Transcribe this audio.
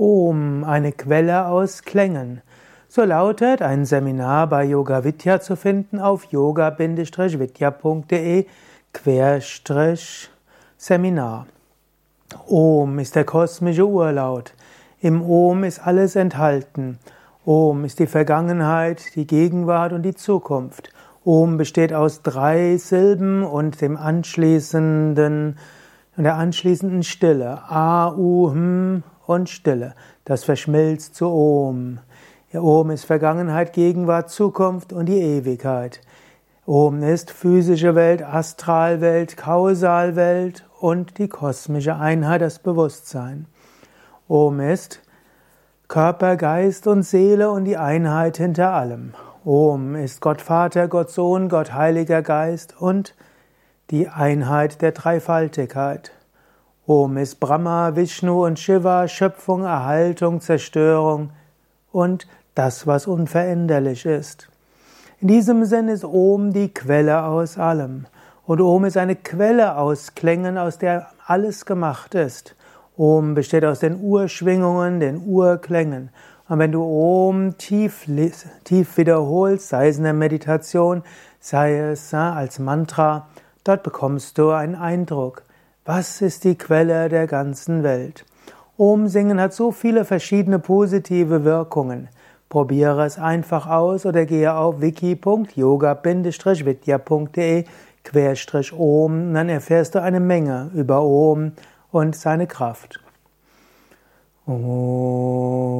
Om, eine Quelle aus Klängen. So lautet ein Seminar bei Yoga Vidya zu finden auf yoga-vidya.de Seminar. Om ist der kosmische Urlaut. Im Om ist alles enthalten. Om ist die Vergangenheit, die Gegenwart und die Zukunft. Om besteht aus drei Silben und dem anschließenden, der anschließenden Stille. A, U, Hm und Stille. Das verschmilzt zu Om. Ja, Om ist Vergangenheit, Gegenwart, Zukunft und die Ewigkeit. Om ist physische Welt, Astralwelt, Kausalwelt und die kosmische Einheit, das Bewusstsein. Om ist Körper, Geist und Seele und die Einheit hinter allem. Om ist Gott Vater, Gott Sohn, Gott Heiliger Geist und die Einheit der Dreifaltigkeit. Om ist Brahma, Vishnu und Shiva, Schöpfung, Erhaltung, Zerstörung und das, was unveränderlich ist. In diesem Sinn ist Om die Quelle aus allem. Und Om ist eine Quelle aus Klängen, aus der alles gemacht ist. Om besteht aus den Urschwingungen, den Urklängen. Und wenn du Om tief, tief wiederholst, sei es in der Meditation, sei es als Mantra, dort bekommst du einen Eindruck. Was ist die Quelle der ganzen Welt? Om singen hat so viele verschiedene positive Wirkungen. Probiere es einfach aus oder gehe auf wiki.yoga-vidya.de Querstrich Om, dann erfährst du eine Menge über Om und seine Kraft. Om